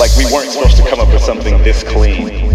Like we weren't supposed to come up with something this clean.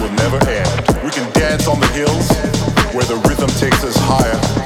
will never end. We can dance on the hills where the rhythm takes us higher.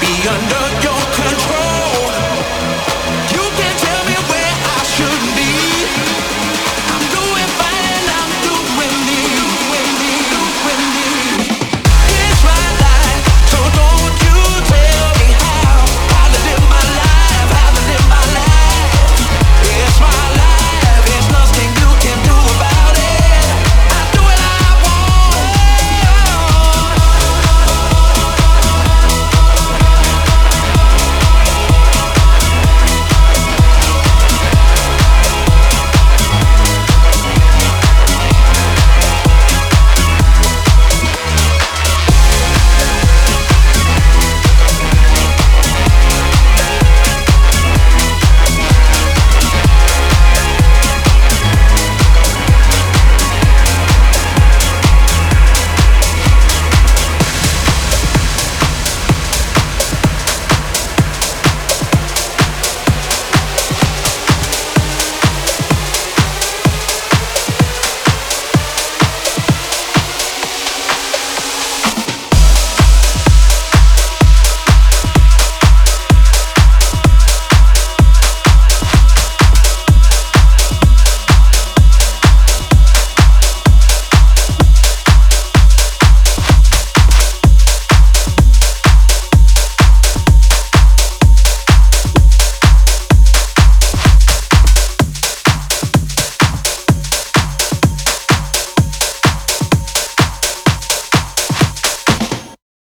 Be under.